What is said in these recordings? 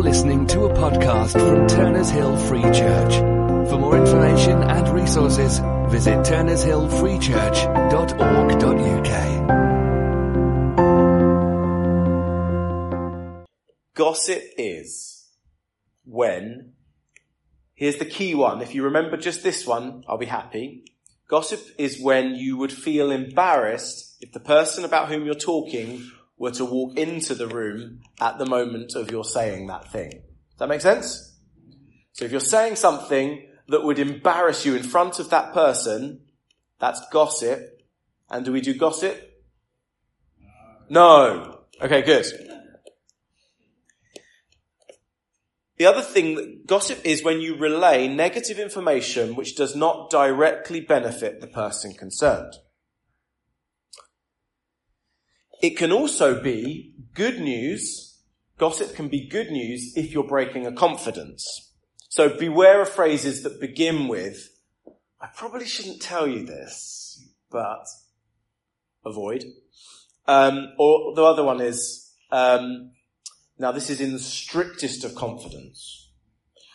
You're listening to a podcast from Turners Hill Free Church. For more information and resources, visit turnershillfreechurch.org.uk. Gossip is when, here's the key one. If you remember just this one, I'll be happy. Gossip is when you would feel embarrassed if the person about whom you're talking were to walk into the room at the moment of your saying that thing. Does that make sense? So if you're saying something that would embarrass you in front of that person, that's gossip. And do we do gossip? No. Okay, good. The other thing that gossip is when you relay negative information which does not directly benefit the person concerned. It can also be good news. Gossip can be good news if you're breaking a confidence. So beware of phrases that begin with, I probably shouldn't tell you this, but avoid. Um, or the other one is, um, now this is in the strictest of confidence.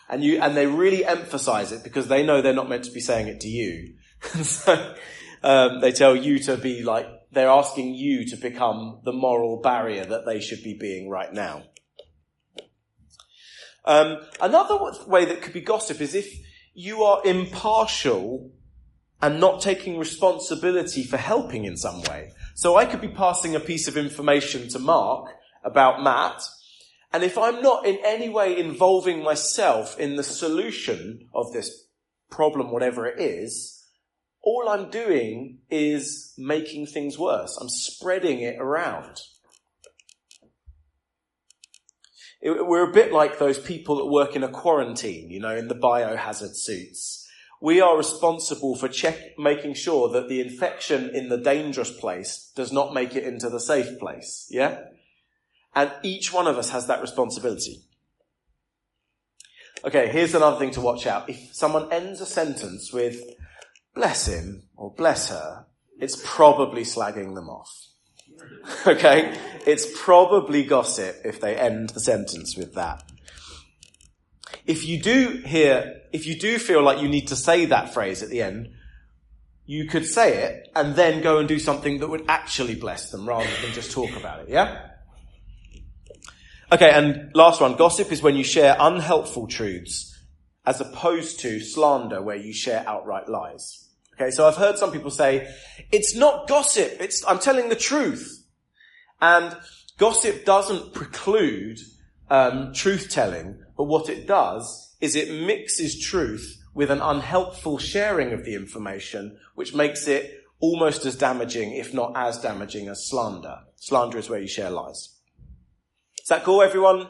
And you, and they really emphasize it because they know they're not meant to be saying it to you. and so, um, they tell you to be like they're asking you to become the moral barrier that they should be being right now. Um, another way that could be gossip is if you are impartial and not taking responsibility for helping in some way. So I could be passing a piece of information to Mark about Matt, and if I'm not in any way involving myself in the solution of this problem, whatever it is, all I'm doing is making things worse. I'm spreading it around. It, we're a bit like those people that work in a quarantine, you know, in the biohazard suits. We are responsible for check, making sure that the infection in the dangerous place does not make it into the safe place. Yeah? And each one of us has that responsibility. Okay, here's another thing to watch out. If someone ends a sentence with, bless him or bless her, it's probably slagging them off. okay? It's probably gossip if they end the sentence with that. If you do hear, if you do feel like you need to say that phrase at the end, you could say it and then go and do something that would actually bless them rather than just talk about it, yeah? Okay, and last one. Gossip is when you share unhelpful truths as opposed to slander where you share outright lies. Okay, so I've heard some people say, it's not gossip, it's, I'm telling the truth. And gossip doesn't preclude um, truth telling, but what it does is it mixes truth with an unhelpful sharing of the information, which makes it almost as damaging, if not as damaging as slander. Slander is where you share lies. Is that cool, everyone?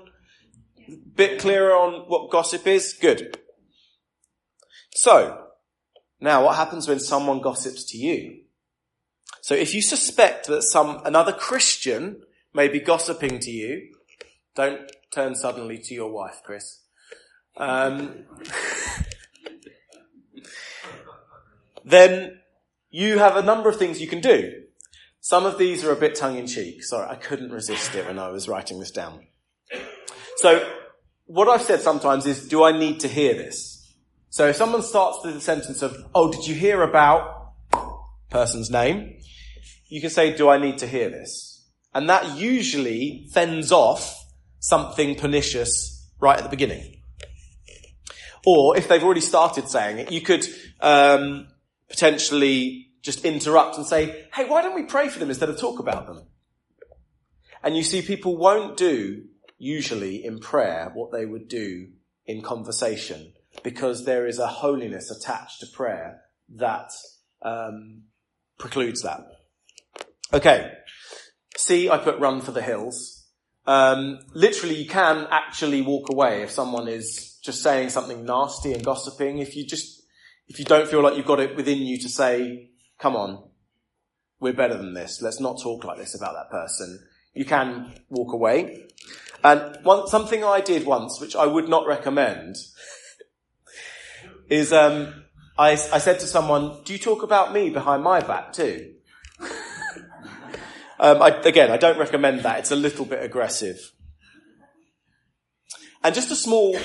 Bit clearer on what gossip is? Good. So, now, what happens when someone gossips to you? So if you suspect that some, another Christian may be gossiping to you, don't turn suddenly to your wife, Chris. Um, then you have a number of things you can do. Some of these are a bit tongue in cheek. Sorry, I couldn't resist it when I was writing this down. So what I've said sometimes is, do I need to hear this? So if someone starts the sentence of, oh, did you hear about person's name? You can say, do I need to hear this? And that usually fends off something pernicious right at the beginning. Or if they've already started saying it, you could um, potentially just interrupt and say, hey, why don't we pray for them instead of talk about them? And you see people won't do, usually in prayer, what they would do in conversation because there is a holiness attached to prayer that um, precludes that. Okay. See, I put run for the hills. Um, literally, you can actually walk away if someone is just saying something nasty and gossiping. If you just, if you don't feel like you've got it within you to say, come on, we're better than this. Let's not talk like this about that person. You can walk away. And one, something I did once, which I would not recommend, is um, I, I said to someone, do you talk about me behind my back too? um, I, again, I don't recommend that. It's a little bit aggressive. And just a small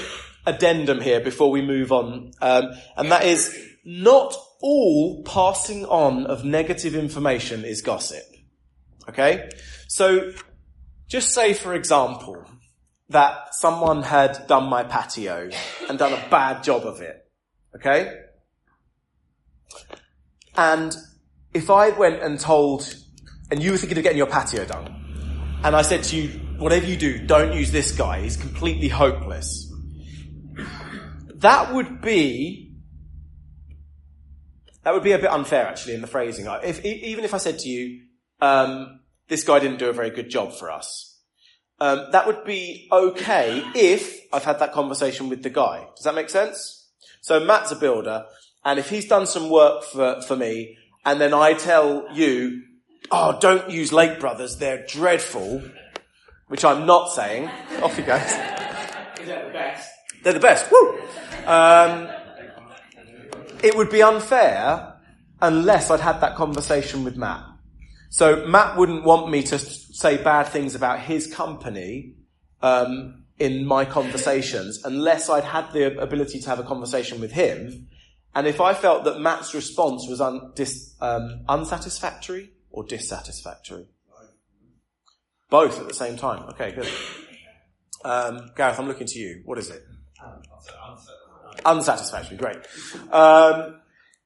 addendum here before we move on, um, and that is not all passing on of negative information is gossip. Okay? So, just say for example, that someone had done my patio and done a bad job of it. Okay? And if I went and told, and you were thinking of getting your patio done, and I said to you, whatever you do, don't use this guy, he's completely hopeless. That would be, that would be a bit unfair actually in the phrasing. If, even if I said to you, um, this guy didn't do a very good job for us. Um, that would be okay if I've had that conversation with the guy. Does that make sense? So Matt's a builder, and if he's done some work for, for me, and then I tell you, oh, don't use Lake Brothers, they're dreadful, which I'm not saying. Off he goes. They're the best. They're the best. Woo! Um, it would be unfair unless I'd had that conversation with Matt. So Matt wouldn't want me to say bad things about his company um, in my conversations unless I'd had the ability to have a conversation with him. And if I felt that Matt's response was un- dis- um, unsatisfactory or dissatisfactory, both at the same time. Okay, good. Um, Gareth, I'm looking to you. What is it? Unsatisfactory. Great. Um,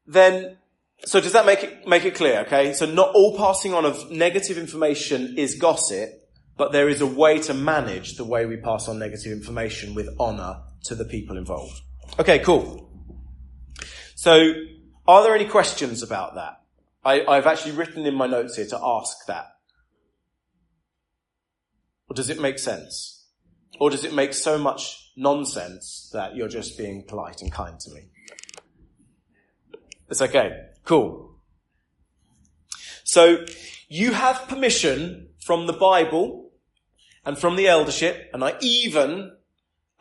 then so does that make it, make it clear, okay? So not all passing on of negative information is gossip, but there is a way to manage the way we pass on negative information with honor to the people involved. Okay, cool. So are there any questions about that? I, I've actually written in my notes here to ask that. Or does it make sense? Or does it make so much nonsense that you're just being polite and kind to me? It's okay. Cool. So you have permission from the Bible and from the eldership, and I even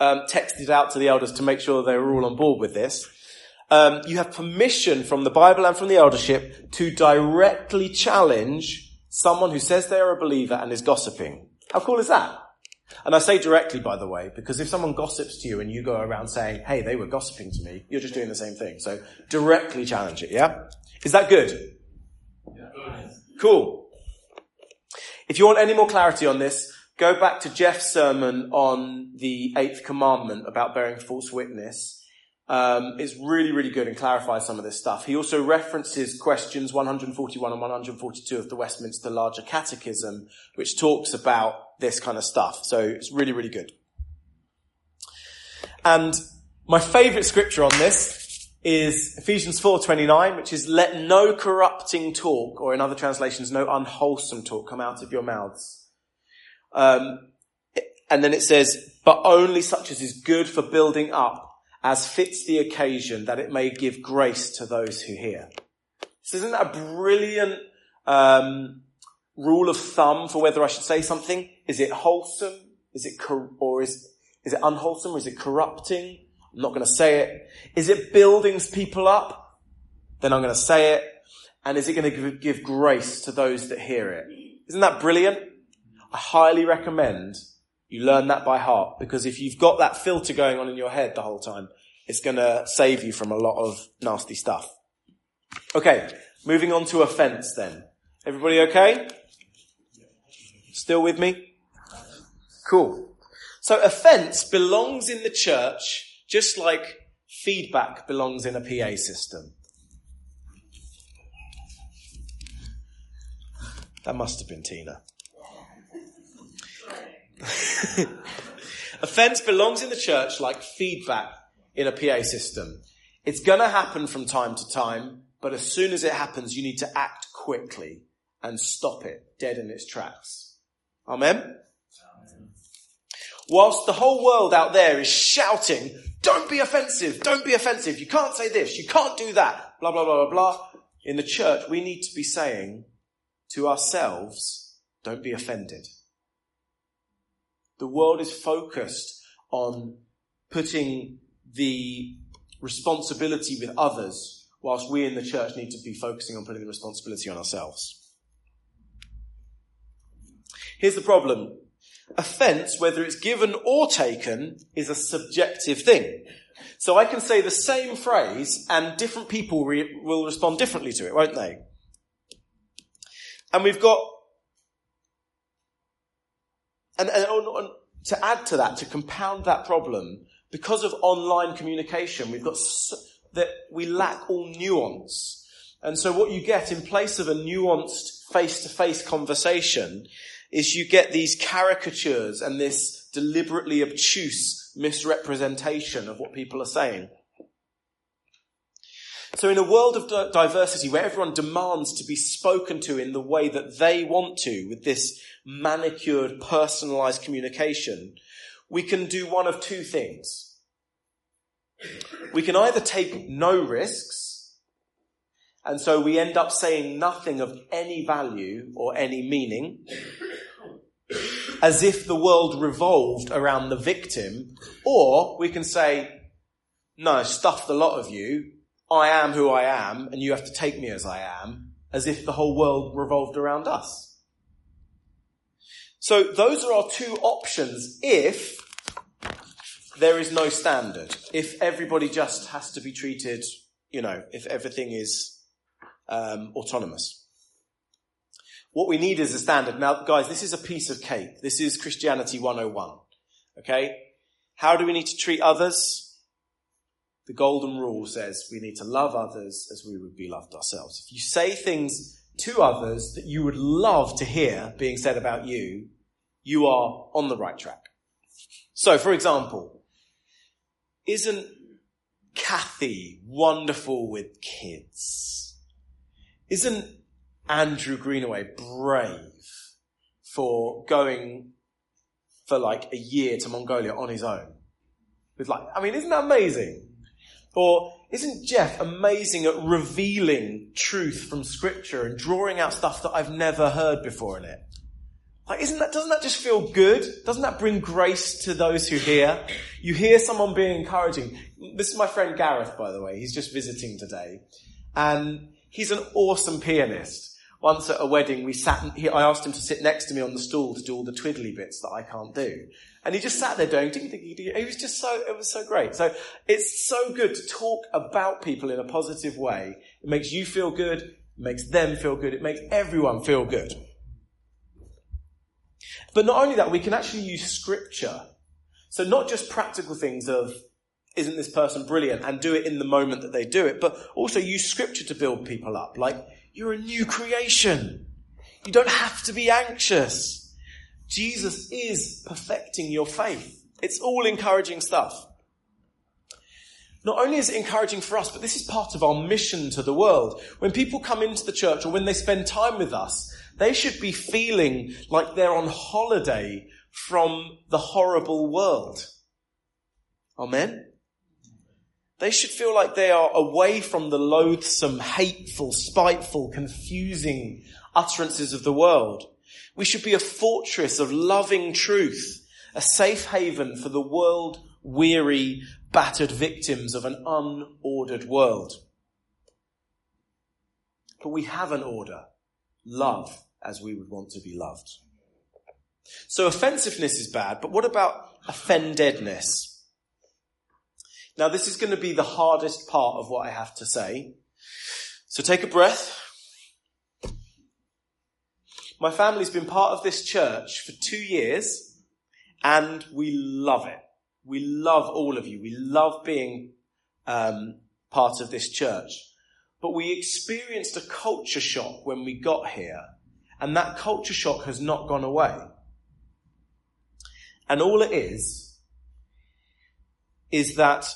um, texted out to the elders to make sure they were all on board with this. Um, you have permission from the Bible and from the eldership to directly challenge someone who says they are a believer and is gossiping. How cool is that? And I say directly, by the way, because if someone gossips to you and you go around saying, hey, they were gossiping to me, you're just doing the same thing. So directly challenge it, yeah? Is that good? Yeah. Cool. If you want any more clarity on this, go back to Jeff's sermon on the eighth commandment about bearing false witness. Um, it's really, really good and clarifies some of this stuff. He also references questions 141 and 142 of the Westminster Larger Catechism, which talks about this kind of stuff. So it's really, really good. And my favorite scripture on this is Ephesians 4:29, which is let no corrupting talk, or in other translations, no unwholesome talk come out of your mouths. Um, and then it says, but only such as is good for building up, as fits the occasion, that it may give grace to those who hear. So isn't that a brilliant um, rule of thumb for whether I should say something? Is it wholesome? Is it cor- or is is it unwholesome? Is it corrupting? I'm not going to say it. Is it building people up? Then I'm going to say it. And is it going to give grace to those that hear it? Isn't that brilliant? I highly recommend you learn that by heart because if you've got that filter going on in your head the whole time, it's going to save you from a lot of nasty stuff. Okay, moving on to offense then. Everybody okay? Still with me? Cool. So offense belongs in the church just like feedback belongs in a PA system. That must have been Tina. Offense belongs in the church like feedback in a PA system. It's gonna happen from time to time, but as soon as it happens, you need to act quickly and stop it dead in its tracks. Amen? Amen? Whilst the whole world out there is shouting, don't be offensive, don't be offensive, you can't say this, you can't do that, blah, blah, blah, blah, blah. In the church, we need to be saying to ourselves, don't be offended. The world is focused on putting the responsibility with others, whilst we in the church need to be focusing on putting the responsibility on ourselves. Here's the problem. Offense, whether it's given or taken, is a subjective thing. So I can say the same phrase and different people re- will respond differently to it, won't they? And we've got, and, and, and to add to that, to compound that problem, because of online communication, we've got so, that we lack all nuance. And so what you get in place of a nuanced face-to-face conversation is you get these caricatures and this deliberately obtuse misrepresentation of what people are saying. So in a world of diversity where everyone demands to be spoken to in the way that they want to with this manicured, personalized communication, we can do one of two things. We can either take no risks, and so we end up saying nothing of any value or any meaning, as if the world revolved around the victim, or we can say, no, stuff the lot of you, I am who I am, and you have to take me as I am, as if the whole world revolved around us. So those are our two options if there is no standard. If everybody just has to be treated, you know, if everything is um, autonomous. What we need is a standard. Now, guys, this is a piece of cake. This is Christianity 101. Okay? How do we need to treat others? The golden rule says we need to love others as we would be loved ourselves. If you say things to others that you would love to hear being said about you, you are on the right track. So, for example, isn't Kathy wonderful with kids? Isn't Andrew Greenaway brave for going for like a year to Mongolia on his own? With like, I mean, isn't that amazing? Or isn't Jeff amazing at revealing truth from scripture and drawing out stuff that I've never heard before in it? Like, isn't that, doesn't that just feel good? Doesn't that bring grace to those who hear? You hear someone being encouraging. This is my friend Gareth, by the way. He's just visiting today. And he's an awesome pianist. Once at a wedding, we sat, he, I asked him to sit next to me on the stool to do all the twiddly bits that I can't do. And he just sat there doing, ding, ding, ding. It was just so, it was so great. So it's so good to talk about people in a positive way. It makes you feel good. It makes them feel good. It makes everyone feel good. But not only that, we can actually use scripture. So not just practical things of, isn't this person brilliant and do it in the moment that they do it, but also use scripture to build people up. Like, you're a new creation. You don't have to be anxious. Jesus is perfecting your faith. It's all encouraging stuff. Not only is it encouraging for us, but this is part of our mission to the world. When people come into the church or when they spend time with us, they should be feeling like they're on holiday from the horrible world. Amen? They should feel like they are away from the loathsome, hateful, spiteful, confusing utterances of the world. We should be a fortress of loving truth, a safe haven for the world weary, battered victims of an unordered world. But we have an order. Love as we would want to be loved. So offensiveness is bad, but what about offendedness? Now this is going to be the hardest part of what I have to say. So take a breath. My family's been part of this church for two years and we love it. We love all of you. We love being um, part of this church. But we experienced a culture shock when we got here and that culture shock has not gone away. And all it is, is that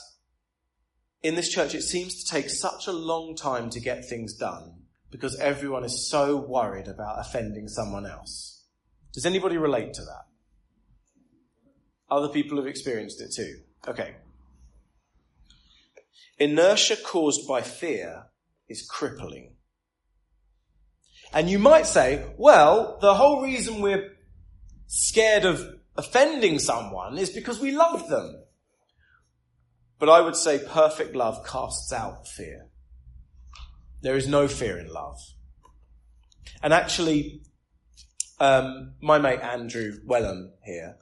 in this church it seems to take such a long time to get things done because everyone is so worried about offending someone else. Does anybody relate to that? Other people have experienced it too. Okay. Inertia caused by fear is crippling. And you might say, well, the whole reason we're scared of offending someone is because we love them. But I would say perfect love casts out fear. There is no fear in love. And actually, um, my mate Andrew Wellham here,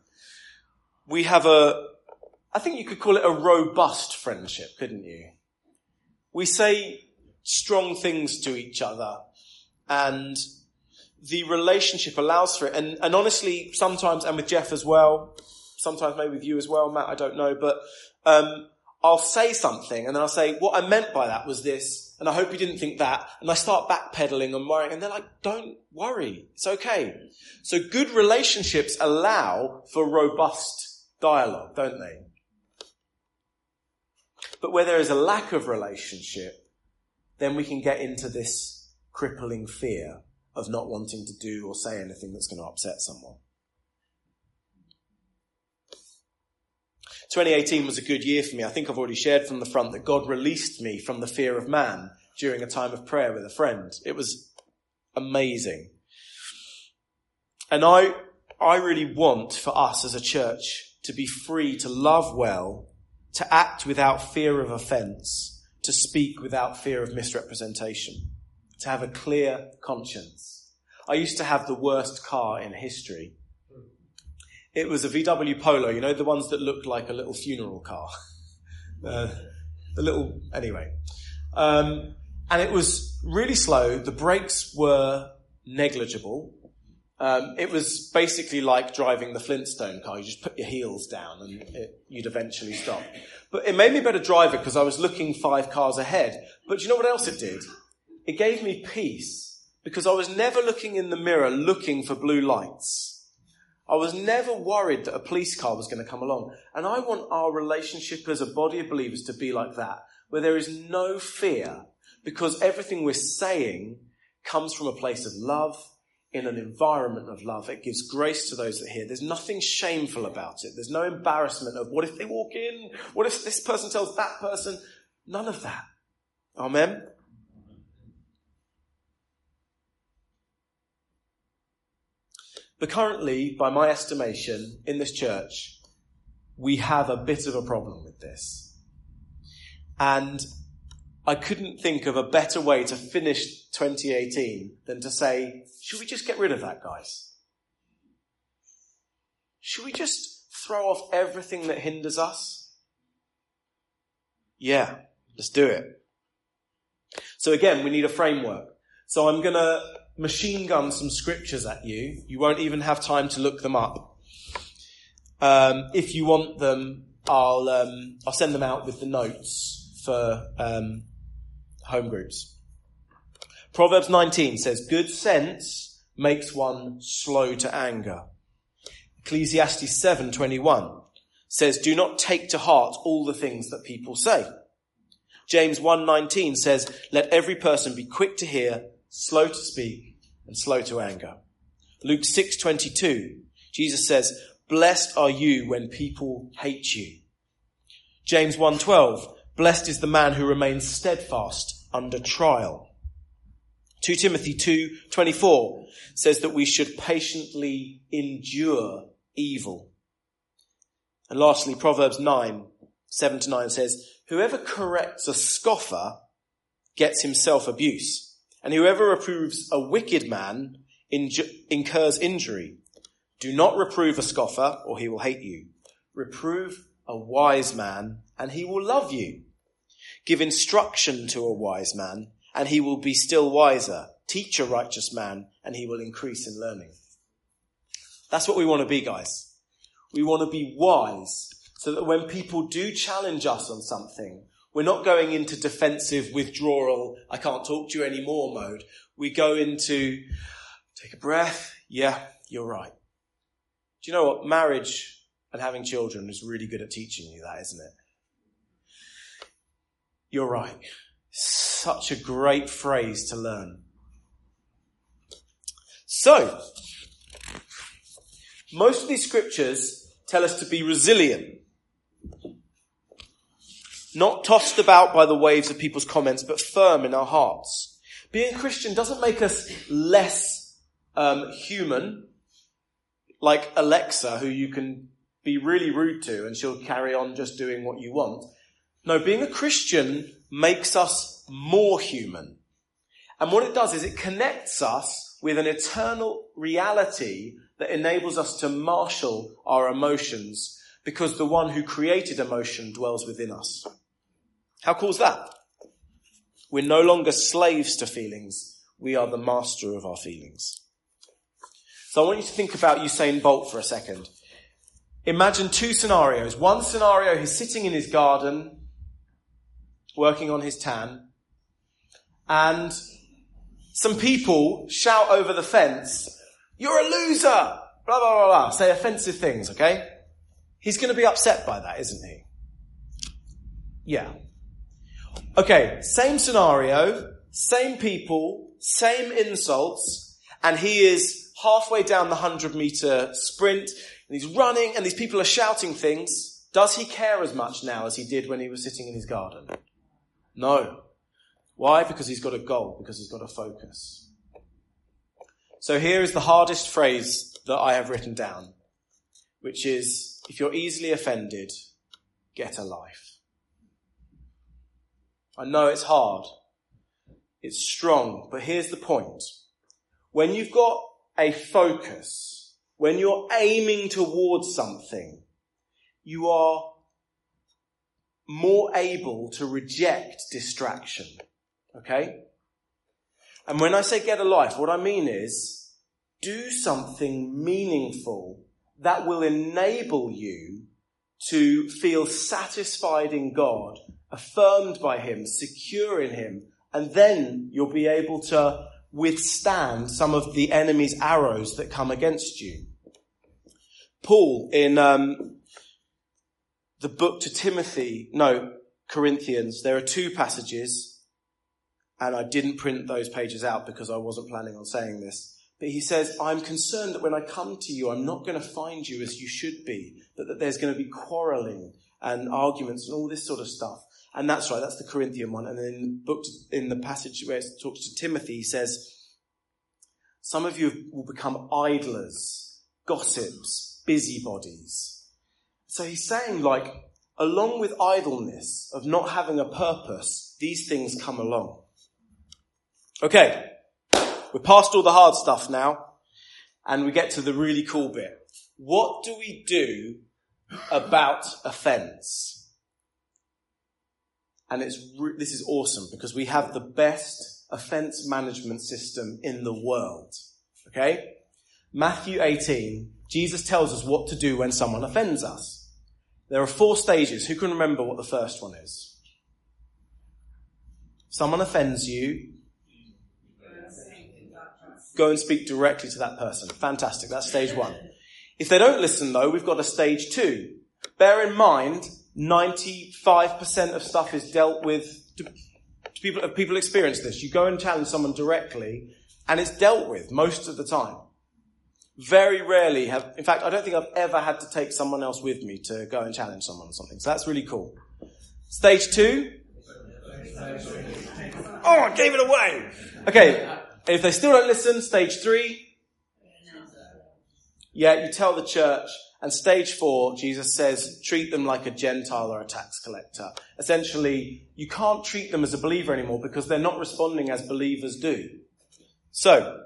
we have a, I think you could call it a robust friendship, couldn't you? We say strong things to each other and the relationship allows for it. And, and honestly, sometimes, and with Jeff as well, sometimes maybe with you as well, Matt, I don't know, but, um, I'll say something and then I'll say, what I meant by that was this, and I hope you didn't think that, and I start backpedaling and worrying, and they're like, don't worry, it's okay. So good relationships allow for robust dialogue, don't they? But where there is a lack of relationship, then we can get into this crippling fear of not wanting to do or say anything that's going to upset someone. 2018 was a good year for me. I think I've already shared from the front that God released me from the fear of man during a time of prayer with a friend. It was amazing. And I, I really want for us as a church to be free to love well, to act without fear of offense, to speak without fear of misrepresentation, to have a clear conscience. I used to have the worst car in history it was a VW Polo, you know, the ones that looked like a little funeral car. uh, the little, anyway. Um, and it was really slow. The brakes were negligible. Um, it was basically like driving the Flintstone car. You just put your heels down and it, you'd eventually stop. But it made me a better driver because I was looking five cars ahead. But you know what else it did? It gave me peace because I was never looking in the mirror looking for blue lights. I was never worried that a police car was going to come along. And I want our relationship as a body of believers to be like that, where there is no fear because everything we're saying comes from a place of love in an environment of love. It gives grace to those that hear. There's nothing shameful about it. There's no embarrassment of what if they walk in? What if this person tells that person? None of that. Amen. But currently, by my estimation, in this church, we have a bit of a problem with this. And I couldn't think of a better way to finish 2018 than to say, should we just get rid of that, guys? Should we just throw off everything that hinders us? Yeah, let's do it. So again, we need a framework. So I'm gonna machine gun some scriptures at you. You won't even have time to look them up. Um, if you want them, I'll um, I'll send them out with the notes for um, home groups. Proverbs 19 says, "Good sense makes one slow to anger." Ecclesiastes 7:21 says, "Do not take to heart all the things that people say." James 1:19 says, "Let every person be quick to hear, slow to speak, and slow to anger. Luke 6:22, Jesus says, "Blessed are you when people hate you." James 1:12, "Blessed is the man who remains steadfast under trial." 2 Timothy 2:24 says that we should patiently endure evil. And lastly, Proverbs 9, 7 to 9 says, Whoever corrects a scoffer gets himself abuse and whoever reproves a wicked man incurs injury. Do not reprove a scoffer, or he will hate you. Reprove a wise man, and he will love you. Give instruction to a wise man, and he will be still wiser. Teach a righteous man, and he will increase in learning. That's what we want to be, guys. We want to be wise, so that when people do challenge us on something, we're not going into defensive withdrawal, I can't talk to you anymore mode. We go into take a breath. Yeah, you're right. Do you know what? Marriage and having children is really good at teaching you that, isn't it? You're right. Such a great phrase to learn. So, most of these scriptures tell us to be resilient not tossed about by the waves of people's comments, but firm in our hearts. Being Christian doesn't make us less um, human, like Alexa, who you can be really rude to and she'll carry on just doing what you want. No, being a Christian makes us more human. And what it does is it connects us with an eternal reality that enables us to marshal our emotions because the one who created emotion dwells within us. How cool is that? We're no longer slaves to feelings. We are the master of our feelings. So I want you to think about Usain Bolt for a second. Imagine two scenarios. One scenario, he's sitting in his garden, working on his tan, and some people shout over the fence, you're a loser! Blah, blah, blah, blah. Say offensive things, okay? He's going to be upset by that, isn't he? Yeah. Okay, same scenario, same people, same insults, and he is halfway down the 100 meter sprint, and he's running, and these people are shouting things. Does he care as much now as he did when he was sitting in his garden? No. Why? Because he's got a goal, because he's got a focus. So here is the hardest phrase that I have written down, which is, if you're easily offended, get a life. I know it's hard. It's strong, but here's the point. When you've got a focus, when you're aiming towards something, you are more able to reject distraction. Okay? And when I say get a life, what I mean is do something meaningful that will enable you to feel satisfied in God affirmed by Him, secure in Him, and then you'll be able to withstand some of the enemy's arrows that come against you. Paul in um, the book to Timothy, no, Corinthians, there are two passages, and I didn't print those pages out because I wasn't planning on saying this. But he says, I'm concerned that when I come to you, I'm not going to find you as you should be, but that there's going to be quarreling and arguments and all this sort of stuff. And that's right, that's the Corinthian one. And then in the passage where it talks to Timothy, he says, some of you will become idlers, gossips, busybodies. So he's saying like, along with idleness of not having a purpose, these things come along. Okay. We're past all the hard stuff now and we get to the really cool bit. What do we do about offense? And it's, re- this is awesome because we have the best offense management system in the world. Okay? Matthew 18, Jesus tells us what to do when someone offends us. There are four stages. Who can remember what the first one is? Someone offends you. Go and speak directly to that person. Fantastic. That's stage one. If they don't listen though, we've got a stage two. Bear in mind, 95% of stuff is dealt with. People, people experience this. You go and challenge someone directly and it's dealt with most of the time. Very rarely have, in fact, I don't think I've ever had to take someone else with me to go and challenge someone or something. So that's really cool. Stage two. Oh, I gave it away. Okay. If they still don't listen, stage three. Yeah, you tell the church, and stage four, Jesus says, treat them like a Gentile or a tax collector. Essentially, you can't treat them as a believer anymore because they're not responding as believers do. So,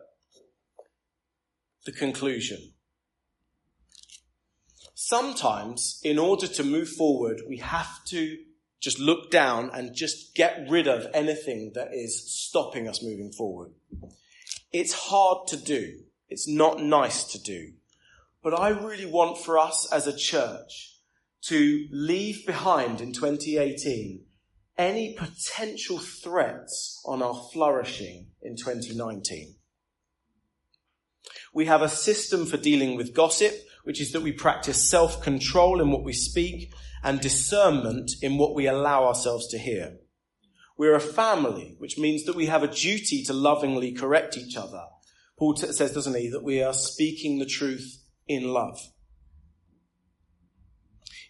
the conclusion. Sometimes, in order to move forward, we have to just look down and just get rid of anything that is stopping us moving forward. It's hard to do. It's not nice to do. But I really want for us as a church to leave behind in 2018 any potential threats on our flourishing in 2019. We have a system for dealing with gossip, which is that we practice self-control in what we speak and discernment in what we allow ourselves to hear. We're a family, which means that we have a duty to lovingly correct each other. Paul says, doesn't he, that we are speaking the truth in love.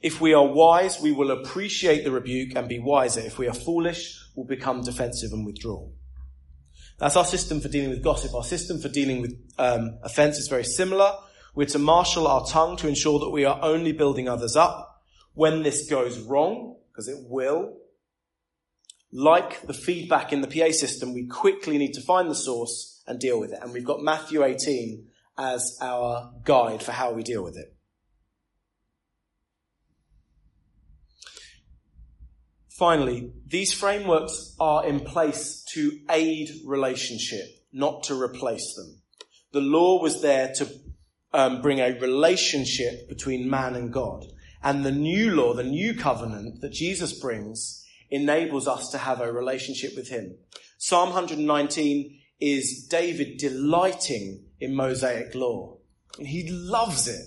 If we are wise, we will appreciate the rebuke and be wiser. If we are foolish, we'll become defensive and withdraw. That's our system for dealing with gossip. Our system for dealing with um, offense is very similar. We're to marshal our tongue to ensure that we are only building others up. When this goes wrong, because it will, like the feedback in the PA system, we quickly need to find the source and deal with it. And we've got Matthew 18 as our guide for how we deal with it. Finally, these frameworks are in place to aid relationship, not to replace them. The law was there to um, bring a relationship between man and God. And the new law, the new covenant that Jesus brings, enables us to have a relationship with Him. Psalm 119 is David delighting in Mosaic law. He loves it.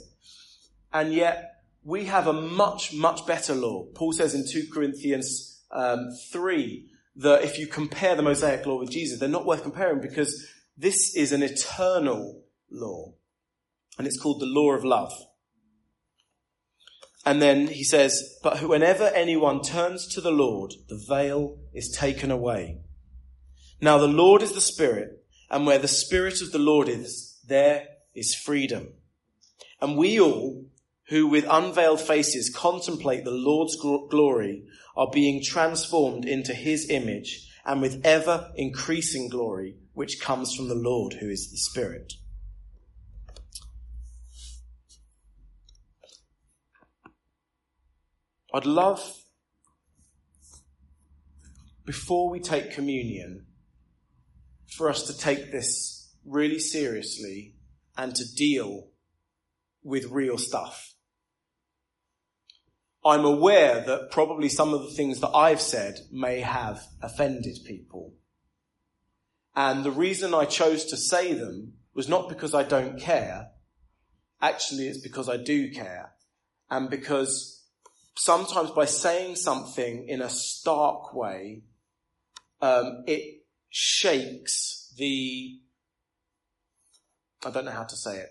And yet, we have a much, much better law. Paul says in 2 Corinthians um, 3 that if you compare the Mosaic law with Jesus, they're not worth comparing because this is an eternal law. And it's called the law of love. And then he says, but whenever anyone turns to the Lord, the veil is taken away. Now the Lord is the Spirit, and where the Spirit of the Lord is, there is freedom. And we all, who with unveiled faces contemplate the Lord's glory are being transformed into his image and with ever increasing glory, which comes from the Lord who is the Spirit. I'd love, before we take communion, for us to take this really seriously and to deal with real stuff. I'm aware that probably some of the things that I've said may have offended people. And the reason I chose to say them was not because I don't care. Actually, it's because I do care. And because sometimes by saying something in a stark way, um, it shakes the, I don't know how to say it.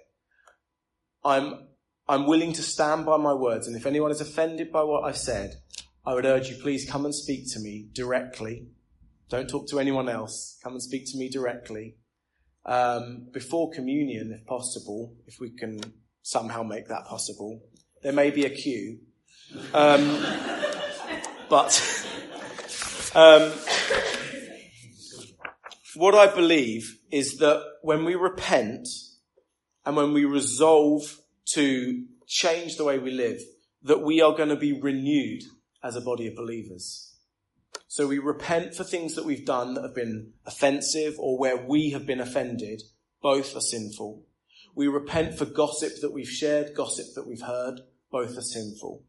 I'm I'm willing to stand by my words, and if anyone is offended by what I've said, I would urge you, please come and speak to me directly. Don't talk to anyone else. Come and speak to me directly. Um, before communion, if possible, if we can somehow make that possible. There may be a queue. Um, but um, what I believe is that when we repent and when we resolve to change the way we live, that we are going to be renewed as a body of believers. So we repent for things that we've done that have been offensive or where we have been offended. Both are sinful. We repent for gossip that we've shared, gossip that we've heard. Both are sinful.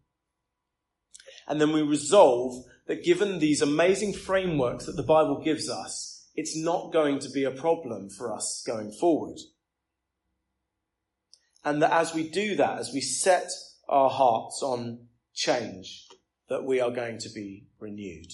And then we resolve that given these amazing frameworks that the Bible gives us, it's not going to be a problem for us going forward. And that as we do that, as we set our hearts on change, that we are going to be renewed.